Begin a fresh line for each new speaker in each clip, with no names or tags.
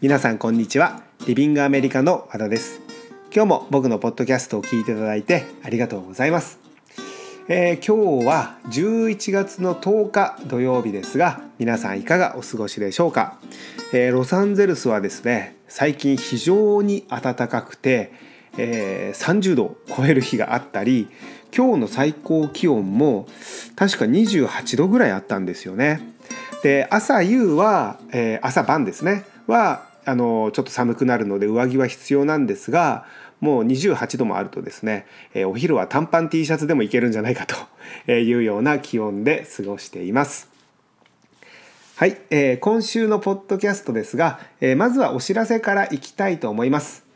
皆さんこんにちは。リビングアメリカの和田です。今日も僕のポッドキャストを聞いていただいてありがとうございます、えー、今日は11月の10日土曜日ですが皆さんいかがお過ごしでしょうか、えー、ロサンゼルスはですね最近非常に暖かくて、えー、30度を超える日があったり今日の最高気温も確か28度ぐらいあったんですよね。で朝夕は、えー、朝晩ですね。はあのちょっと寒くなるので上着は必要なんですがもう28度もあるとですね、え、お昼は短パン T シャツでもいけるんじゃないかというような気温で過ごしています。はい、えー、今週のポッドキャストですが、えー、まずはお知らせからいきたいと思います。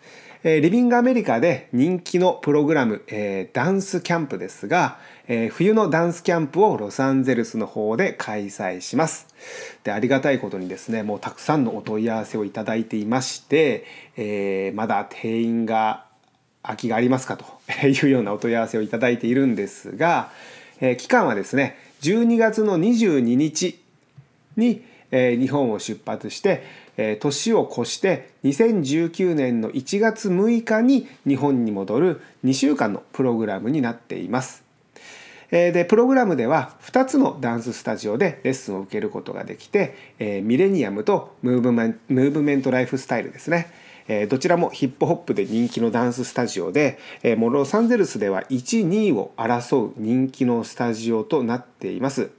えー、リビングアメリカで人気のプログラム、えー、ダンスキャンプですが、えー、冬のダンスキャンプをロサンゼルスの方で開催します。でありがたいことにですねもうたくさんのお問い合わせをいただいていまして、えー、まだ定員が空きがありますかと いうようなお問い合わせをいただいているんですが、えー、期間はですね12月の22日に、えー、日本を出発して年を越して2019年の1月6日に日本に戻る2週間のプログラムになっています。でプログラムでは2つのダンススタジオでレッスンを受けることができて、えミレニアムとムーブメンムーブメントライフスタイルですね、えどちらもヒップホップで人気のダンススタジオで、えもうロサンゼルスでは1、2位を争う人気のスタジオとなっています。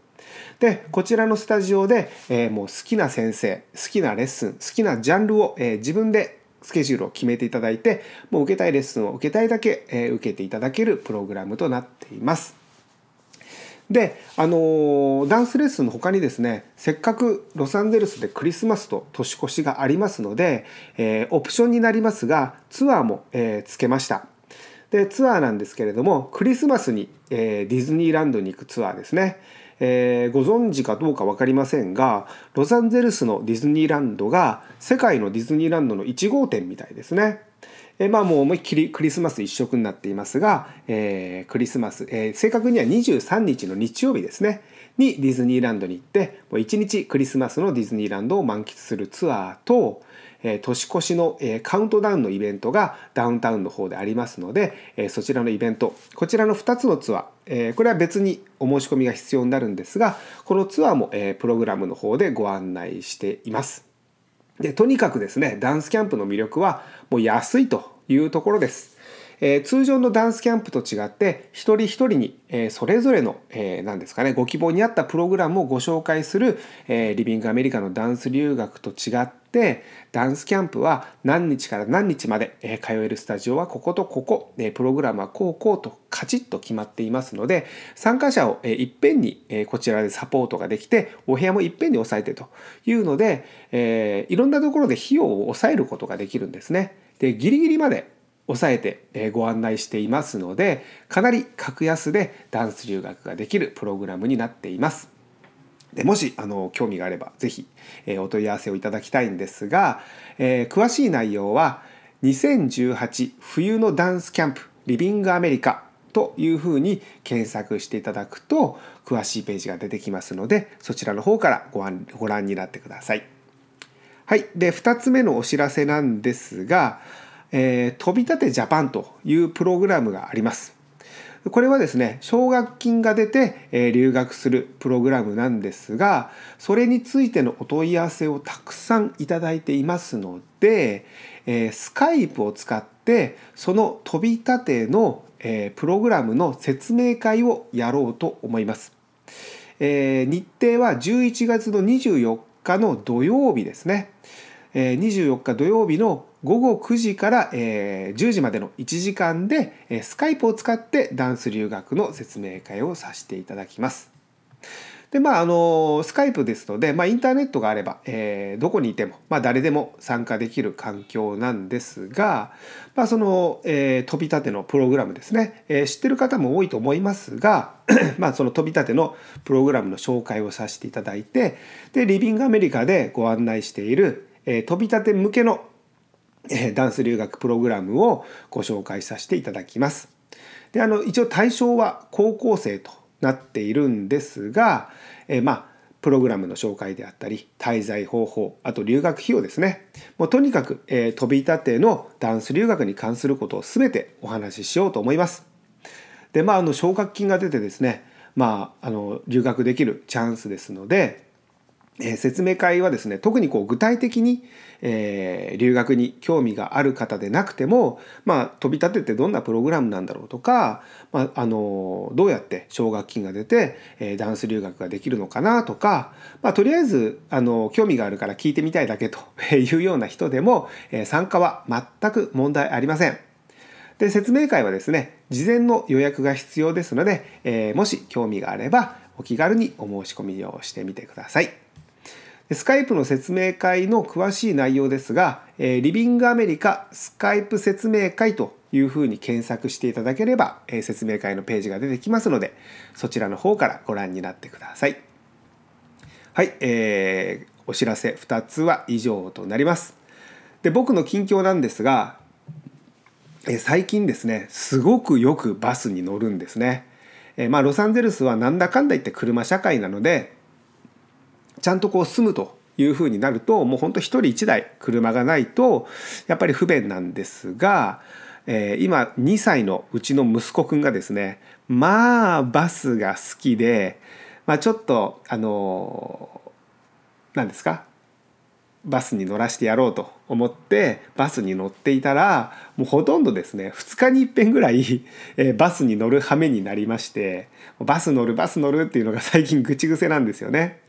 でこちらのスタジオで、えー、もう好きな先生好きなレッスン好きなジャンルを、えー、自分でスケジュールを決めていただいてもう受けたいレッスンを受けたいだけ、えー、受けていただけるプログラムとなっています。であのー、ダンスレッスンの他にですねせっかくロサンゼルスでクリスマスと年越しがありますので、えー、オプションになりますがツアーも、えー、つけましたでツアーなんですけれどもクリスマスに、え、ディズニーランドに行くツアーですねえー、ご存知かどうか分かりませんがロサンゼルスのディズニーランドが世界のディズニーランドの1号店みたいですね。えー、まあもう思いっきりクリスマス一色になっていますが、えー、クリスマス、えー、正確には23日の日曜日ですねにディズニーランドに行ってもう1日クリスマスのディズニーランドを満喫するツアーとえ年越しの、えカウントダウンのイベントがダウンタウンの方でありますので、えそちらのイベントこちらの2つのツアー、えこれは別にお申し込みが必要になるんですがこのツアーも、えプログラムの方でご案内しています。でとにかくですねダンスキャンプの魅力はもう安いというところです。えー、通常のダンスキャンプと違って一人一人に、えー、それぞれの、えー、何ですかねご希望に合ったプログラムをご紹介する、えー、リビングアメリカのダンス留学と違ってダンスキャンプは何日から何日まで、えー、通えるスタジオはこことここ、えー、プログラムはこうこうとカチッと決まっていますので参加者を、えー、いっぺんに、えー、こちらでサポートができてお部屋もいっぺんに抑えてというので、えー、いろんなところで費用を抑えることができるんですね。でギリギリまで抑えてご案内していますのでかなり格安でダンス留学ができるプログラムになっています。でもしあの興味があれば是非、えお問い合わせをいただきたいんですが、えー、詳しい内容は2018冬のダンスキャンプリビングアメリカというふうに検索していただくと詳しいページが出てきますのでそちらの方からごご覧になってください。はい。で、2つ目のお知らせなんですが、えー、飛び立てジャパンというプログラムがあります。これはですね、奨学金が出て、えー、留学するプログラムなんですが、それについてのお問い合わせをたくさんいただいていますので、えー、スカイプを使ってその飛び立ての、えー、プログラムの説明会をやろうと思います。えー、日程は11月の24日の土曜日ですね。24日土曜日の午後9時から、10時までの1時間で、スカイプを使ってダンス留学の説明会をさせていただきます。でまああのスカイプですので、まあ、インターネットがあれば、えー、どこにいても、まあ、誰でも参加できる環境なんですが、まあ、その、えー、飛び立てのプログラムですね、えー、知ってる方も多いと思いますが まあその飛び立てのプログラムの紹介をさせていただいてでリビングアメリカでご案内している、えー、飛び立て向けのえダンス留学プログラムをご紹介させていただきます。であの一応対象は高校生となっているんですが、えまあプログラムの紹介であったり滞在方法あと留学費用ですねもうとにかく、えー、飛び立てのダンス留学に関することを全てお話ししようと思いますでまああの奨学金が出てですねまああの留学できるチャンスですのでえ、説明会はですね特にこう具体的に、えー、留学に興味がある方でなくても、まあ、飛び立ててどんなプログラムなんだろうとか、まあ、あのどうやって奨学金が出て、えー、ダンス留学ができるのかなとか、まあ、とりあえずあの興味があるから聞いてみたいだけと いうような人でも、えー、参加は全く問題ありません。で説明会はですね事前の予約が必要ですので、え、もし興味があればお気軽にお申し込みをしてみてください。スカイプの説明会の詳しい内容ですが、リビングアメリカスカイプ説明会というふうに検索していただければ、説明会のページが出てきますので、そちらの方からご覧になってください。はい、えー、お知らせ2つは以上となります。で、僕の近況なんですが、え最近ですね、すごくよくバスに乗るんですね。えまあ、ロサンゼルスはなんだかんだ言って車社会なので、ちゃんとこう住むというふうになるともうほんと1人1台車がないとやっぱり不便なんですが、えー、今2歳のうちの息子くんがですねまあバスが好きで、まあ、ちょっとあの何ですかバスに乗らせてやろうと思ってバスに乗っていたらもうほとんどですね2日にいっぺんぐらい、えー、バスに乗る羽目になりましてバス乗るバス乗るっていうのが最近口癖なんですよね。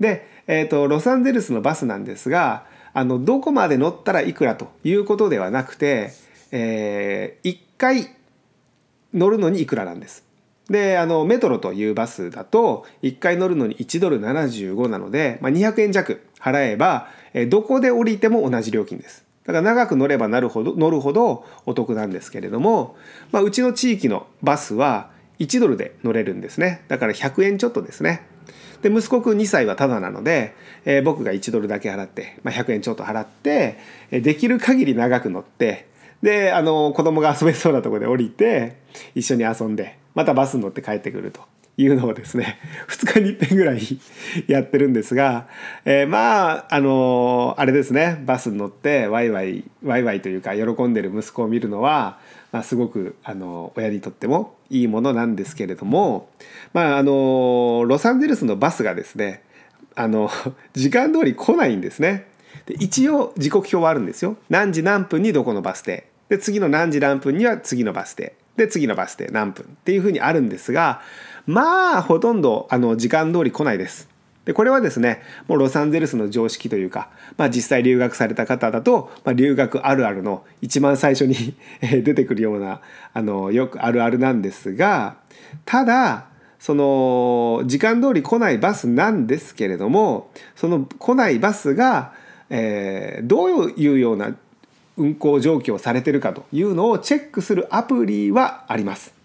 で、えーと、ロサンゼルスのバスなんですがあのどこまで乗ったらいくらということではなくて、えー、1回乗るのにいくらなんです。であのメトロというバスだと1回乗るのに1ドル75なので、まあ、200円弱払えば、えどこで降りても同じ料金です。だから長く乗ればなるほど乗るほどお得なんですけれども、まあ、うちの地域のバスは1ドルで乗れるんですねだから100円ちょっとですねで息子くん2歳はタダなので、えー、僕が1ドルだけ払って、まあ、100円ちょっと払ってできる限り長く乗ってであの子供が遊べそうなとこで降りて一緒に遊んでまたバスに乗って帰ってくると。いうのをですね 2日に1遍ぐらいやってるんですが、えー、まああのあれですねバスに乗ってワイワイワイワイというか喜んでる息子を見るのは、まあ、すごくあの親にとってもいいものなんですけれども、まあ、あのロサンゼルスのバスがですねあの 時間通り来ないんですね。で一応時刻表はあるんですよ。何時何分にどこのバス停で次の何時何分には次のバス停で次のバス停何分っていうふうにあるんですがまあほとんどあの時間通り来ないです。でこれはですねもうロサンゼルスの常識というか、まあ、実際留学された方だと、まあ、留学あるあるの一番最初に 出てくるようなあのよくあるあるなんですがただその時間通り来ないバスなんですけれどもその来ないバスが、えー、どういうような運行状況をされてるかというのをチェックするアプリはあります。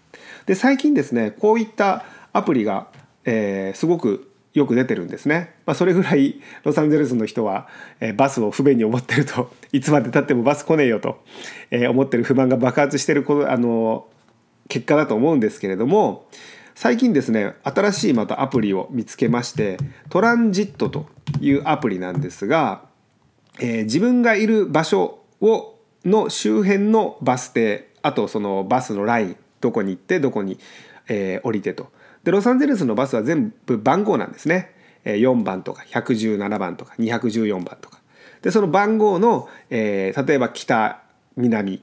で最近ですねこういったアプリが、えー、すごくよく出てるんですね、まあ、それぐらいロサンゼルスの人は、え、バスを不便に思ってると いつまでたってもバス来ねえよと、え、思ってる不満が爆発してることあの結果だと思うんですけれども最近ですね新しいまたアプリを見つけましてトランジットというアプリなんですが、えー、自分がいる場所をの周辺のバス停あとそのバスのラインどこに行ってどこに、えー、降りてと。でロサンゼルスのバスは全部番号なんですね。4番とか117番とか214番とか。でその番号の、えー、例えば北南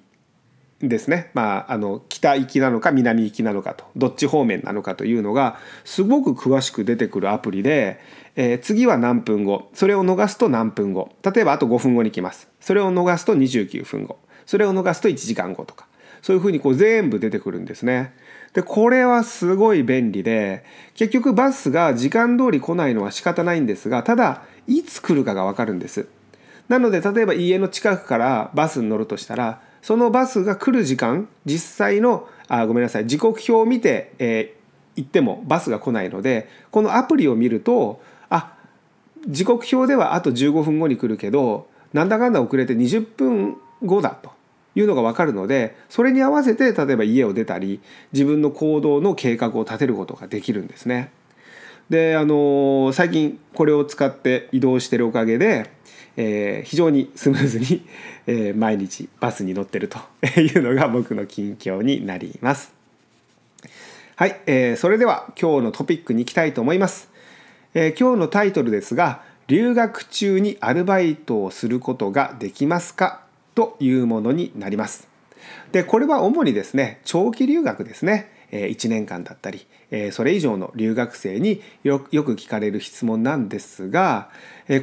ですね、まあ、あの北行きなのか南行きなのかとどっち方面なのかというのがすごく詳しく出てくるアプリで、えー、次は何分後。それを逃すと何分後。例えばあと5分後に来ます。それを逃すと29分後。それを逃すと1時間後とか。そういうふうにこう全部出てくるんですね。でこれはすごい便利で結局バスが時間通り来ないのは仕方ないんですがただいつ来るかが分かるんです。なので例えば家の近くからバスに乗るとしたらそのバスが来る時間実際のあごめんなさい時刻表を見て、えー、行ってもバスが来ないのでこのアプリを見るとあ時刻表ではあと15分後に来るけどなんだかんだ遅れて20分後だというのが分かるのでそれに合わせて例えば家を出たり自分の行動の計画を立てることができるんですね。であの最近これを使って移動してるおかげで、えー、非常にスムーズに、えー、毎日バスに乗ってると いうのが僕の近況になります。はい、えー、それでは今日のトピックに行きたいと思います。えー、今日のタイトルですが留学中にアルバイトをすることができますか？というものになります。でこれは主にですね長期留学ですね1年間だったりそれ以上の留学生によく聞かれる質問なんですが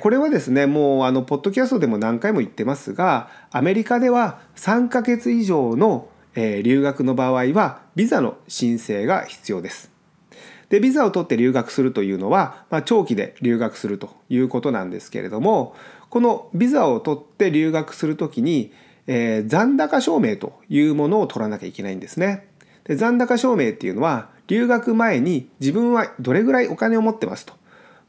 これはですねもうあのポッドキャストでも何回も言ってますがアメリカでは3ヶ月以上の留学の場合はビザの申請が必要です。でビザを取って留学するというのは、まあ、長期で留学するということなんですけれどもこのビザを取って留学するときに、えー、残高証明というものを取らなきゃいけないんですね。で残高証明っていうのは留学前に自分はどれぐらいお金を持ってますと、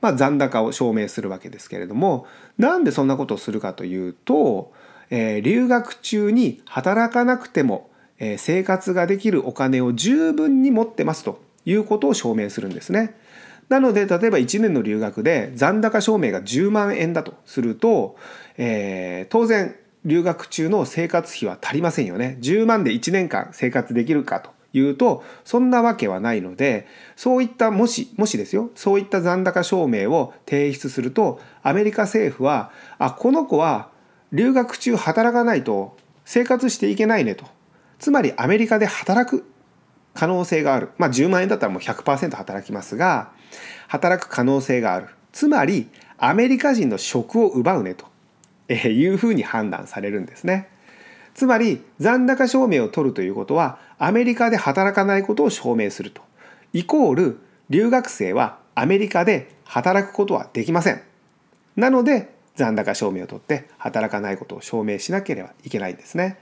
まあ、残高を証明するわけですけれどもなんでそんなことをするかというと、えー、留学中に働かなくても、えー、生活ができるお金を十分に持ってますということを証明するんですね。なので例えば1年の留学で残高証明が10万円だとすると、えー、当然留学中の生活費は足りませんよね。10万で1年間生活できるかというとそんなわけはないのでそういったもしもしですよそういった残高証明を提出するとアメリカ政府はあこの子は留学中働かないと生活していけないねとつまりアメリカで働く可能性がある。まあ10万円だったらもう100%働きますが働く可能性がある。つまりアメリカ人の職を奪うねと。いうふうに判断されるんですね。つまり残高証明を取るということはアメリカで働かないことを証明すると。イコール留学生はアメリカで働くことはできません。なので残高証明を取って働かないことを証明しなければいけないんですね。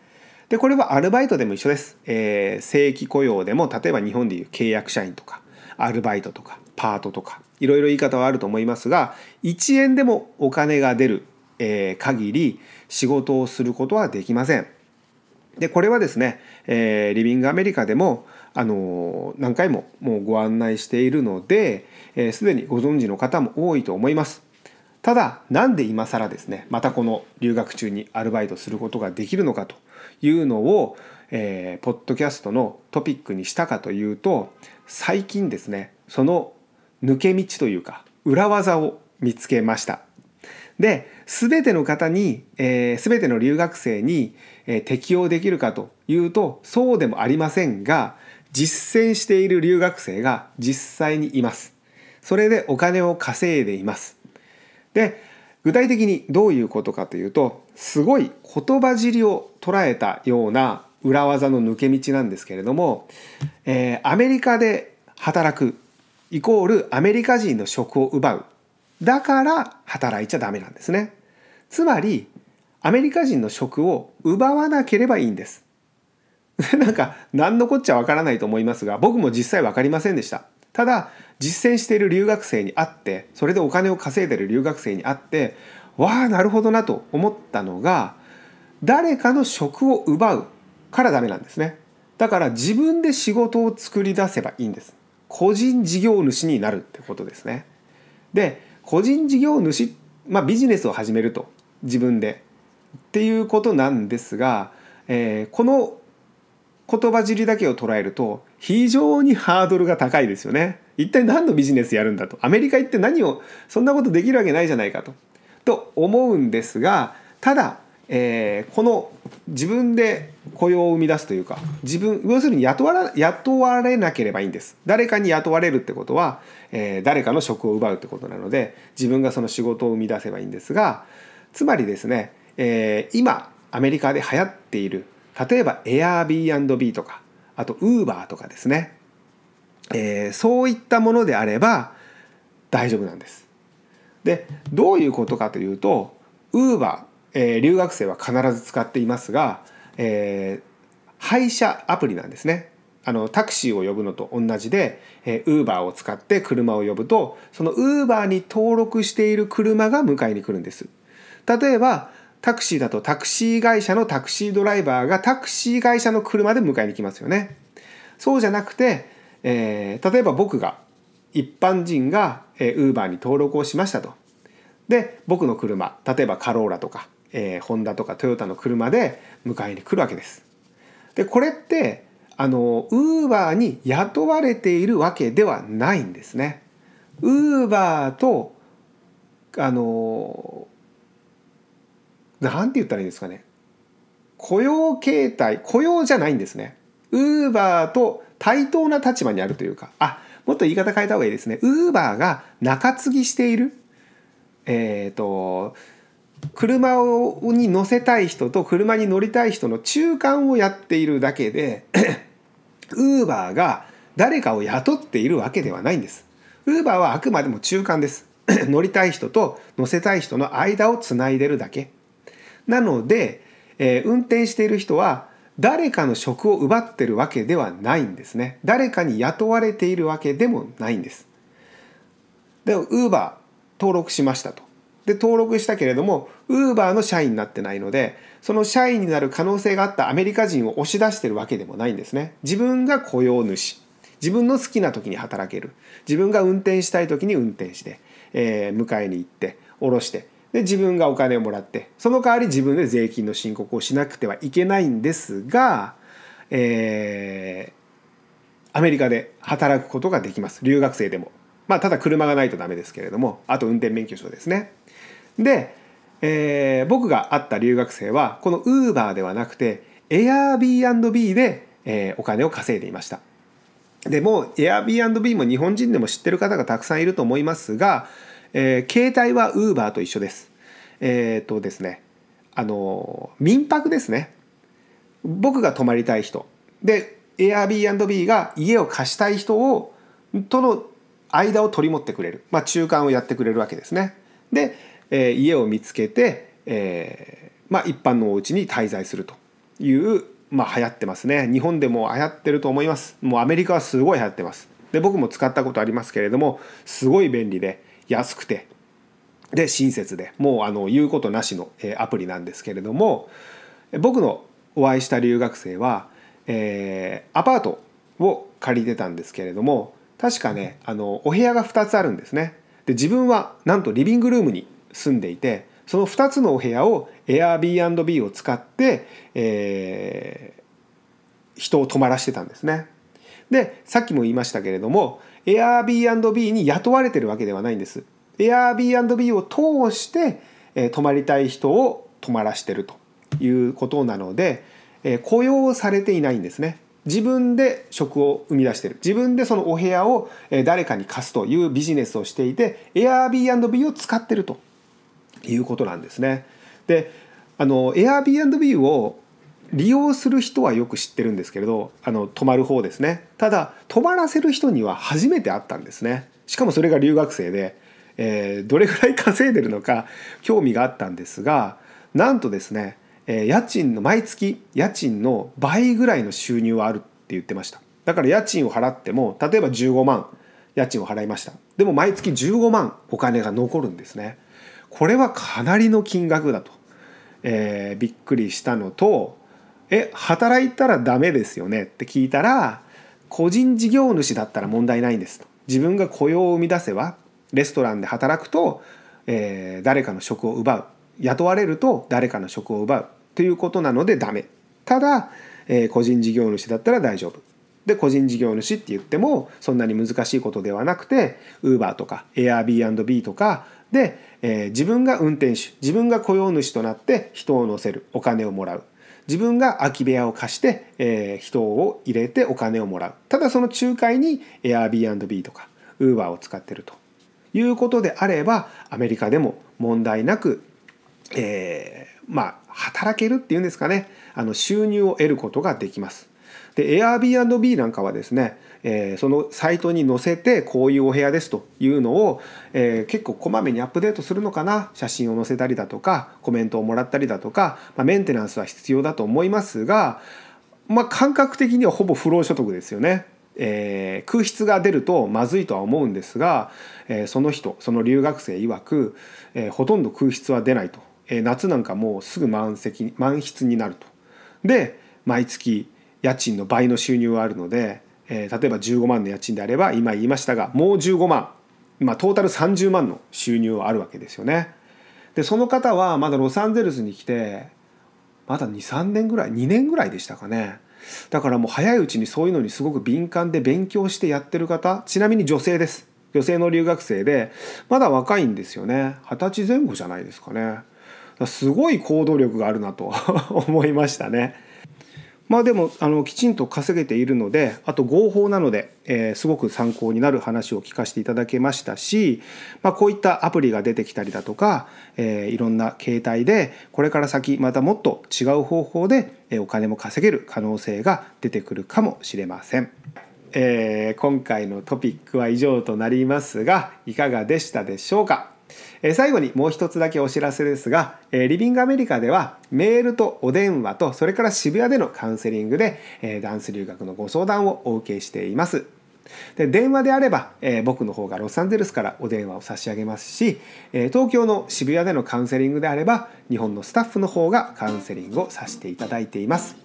でこれはアルバイトでも一緒です、えー、正規雇用でも例えば日本でいう契約社員とかアルバイトとかパートとかいろいろ言い方はあると思いますが1円でもお金が出る、えー、限り仕事をすることはできません。でこれはですね、えー、リビングアメリカでもあの何回ももうご案内しているので、えー、すでにご存知の方も多いと思います。ただなんで今更ですねまたこの留学中にアルバイトすることができるのかと。いうのを、えー、ポッドキャストのトピックにしたかというと最近ですねその抜け道というか裏技を見つけました。で全ての方に、えー、全ての留学生に、えー、適用できるかというとそうでもありませんが実践している留学生が実際にいます。それでお金を稼いでいます。で具体的にどういうことかというとすごい言葉尻を捉えたような裏技の抜け道なんですけれども、えー、アメリカで働くイコールアメリカ人の職を奪うだから働いちゃダメなんですね。つまりアメリカ人の職を奪わなければいいんです。なんか何のこっちゃわからないと思いますが僕も実際分かりませんでした。ただ実践している留学生に会ってそれでお金を稼いでいる留学生に会ってわあなるほどなと思ったのが誰かの職を奪うからダメなんですね。だから自分で仕事を作り出せばいいんです。個人事業主になるってことですね。で個人事業主、まあ、ビジネスを始めると自分でっていうことなんですが、えー、この言葉尻だけを捉えると非常にハードルが高いですよね。一体何のビジネスやるんだとアメリカ行って何をそんなことできるわけないじゃないかとと思うんですがただえー、この自分で雇用を生み出すというか自分要するに雇わら雇われなければいいんです誰かに雇われるってことは、えー、誰かの職を奪うってことなので自分がその仕事を生み出せばいいんですがつまりですね、えー、今アメリカで流行っている例えば Airbnb とかあと Uber とかですね、えー、そういったものであれば大丈夫なんです。でどういうことかというと Uber えー、留学生は必ず使っていますが、えー、配車アプリなんですね。あのタクシーを呼ぶのと同じで、えー、Uber を使って車を呼ぶとその Uber に登録している車が迎えに来るんです。例えばタクシーだとタクシー会社のタクシードライバーがタクシー会社の車で迎えに来ますよね。そうじゃなくて、えー、例えば僕が一般人がウーバーに登録をしましたと。で僕の車例えばカローラとか、えー、ホンダとかトヨタの車で迎えに来るわけです。でこれってあのウーバーに雇われているわけではないんですね。ウーバーとあのなんて言ったらいいんですかね雇用形態雇用じゃないんですね。ウーバーと対等な立場にあるというかあもっと言い方変えた方がいいですね。ウーバーが中継ぎしているえっ、ー、と車をに乗せたい人と車に乗りたい人の中間をやっているだけで ウーバーが誰かを雇っているわけではないんです。ウーバーはあくまでも中間です。乗りたい人と乗せたい人の間をつないでるだけ。なので、えー、運転している人は誰かの職を奪ってるわけではないんですね。誰かに雇われているわけでもないんです。で、ウーバー登録しましたと。で、登録したけれども、ウーバーの社員になってないので、その社員になる可能性があったアメリカ人を押し出してるわけでもないんですね。自分が雇用主。自分の好きな時に働ける。自分が運転したい時に運転して、えー、迎えに行って、降ろして、で自分がお金をもらってその代わり自分で税金の申告をしなくてはいけないんですが、えー、アメリカで働くことができます留学生でも。まあ、ただ車がないとダメですけれどもあと運転免許証ですね。で、えー、僕が会った留学生はこのウーバーではなくて Airbnb で、えー、お金を稼いでいました。でも Airbnb も日本人でも知ってる方がたくさんいると思いますがえー、携帯は Uber と一緒です。えっ、ー、とですね、あの、民泊ですね。僕が泊まりたい人。で、Airbnb が家を貸したい人を、との間を取り持ってくれる。まあ、中間をやってくれるわけですね。で、えー、家を見つけて、えー、まあ、一般のお家に滞在するという、まあ、流行ってますね。日本でも流行ってると思います。もうアメリカはすごい流行ってます。で、僕も使ったことありますけれども、すごい便利で、安くてで親切でもうあの言うことなしのアプリなんですけれども僕のお会いした留学生は、えー、アパートを借りてたんですけれども確かねあのお部屋が2つあるんですね。で自分はなんとリビングルームに住んでいてその2つのお部屋を Airbnb を使って、えー、人を泊まらしてたんですね。でさっきも言いましたけれども Airbnb に雇われてるわけではないんです。Airbnb を通して、えー、泊まりたい人を泊まらしてるということなので、えー、雇用されていないんですね。自分で職を生み出してる自分でそのお部屋を誰かに貸すというビジネスをしていて Airbnb を使ってるということなんですね。であの Airbnb を利用する人はよく知ってるんですけれどあの泊まる方ですね。ただ泊まらせる人には初めて会ったんですね。しかもそれが留学生で、えー、どれぐらい稼いでるのか興味があったんですがなんとですね、えー、家賃の毎月家賃の倍ぐらいの収入はあるって言ってました。だから家賃を払っても例えば15万家賃を払いました。でも毎月15万お金が残るんですね。これはかなりの金額だと、えー、びっくりしたのとえ働いたらダメですよねって聞いたら個人事業主だったら問題ないんですと。自分が雇用を生み出せばレストランで働くと、えー、誰かの職を奪う。雇われると誰かの職を奪う。ということなのでダメ。ただ、えー、個人事業主だったら大丈夫。で個人事業主って言ってもそんなに難しいことではなくて Uber とか Airbnb とかで、えー、自分が運転手自分が雇用主となって人を乗せるお金をもらう。自分が空き部屋を貸して、えー、人を入れてお金をもらうただその仲介に Airbnb とか Uber を使ってるということであればアメリカでも問題なく、えー、まあ働けるっていうんですかねあの収入を得ることができます。で Airbnb なんかはですねえー、そのサイトに載せてこういうお部屋ですというのを、えー、結構こまめにアップデートするのかな。写真を載せたりだとかコメントをもらったりだとか、まあ、メンテナンスは必要だと思いますが、まあ、感覚的にはほぼ不労所得ですよね。えー、空室が出るとまずいとは思うんですが、えー、その人その留学生曰く、えー、ほとんど空室は出ないと、えー、夏なんかもうすぐ満席満室になると。で毎月家賃の倍の収入があるのでえー、例えば15万の家賃であれば今言いましたがもう15万、まあ、トータル30万の収入はあるわけですよね。でその方はまだロサンゼルスに来てまだ23年ぐらい2年ぐらいでしたかね。だからもう早いうちにそういうのにすごく敏感で勉強してやってる方ちなみに女性です女性の留学生でまだ若いんですよね二十歳前後じゃないですかねすごい行動力があるなと 思いましたね。まあでもあのきちんと稼げているのであと合法なので、えー、すごく参考になる話を聞かせていただけましたし、まあ、こういったアプリが出てきたりだとか、えー、いろんな携帯でこれから先またもっと違う方法でお金も稼げる可能性が出てくるかもしれません。えー、今回のトピックは以上となりますがいかがでしたでしょうか？え最後にもう一つだけお知らせですが、えリビングアメリカではメールとお電話とそれから渋谷でのカウンセリングで、えダンス留学のご相談をお受けしています。で電話であれば、えー、僕の方がロサンゼルスからお電話を差し上げますし、えー、東京の渋谷でのカウンセリングであれば日本のスタッフの方がカウンセリングをさせていただいています。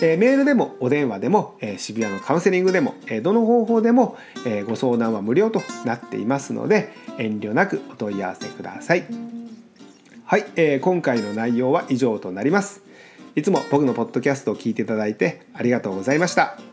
え、メールでもお電話でも、え、渋谷のカウンセリングでも、え、どの方法でも、え、ご相談は無料となっていますので遠慮なくお問い合わせください。はい、えー、今回の内容は以上となります。いつも僕のポッドキャストを聞いていただいてありがとうございました。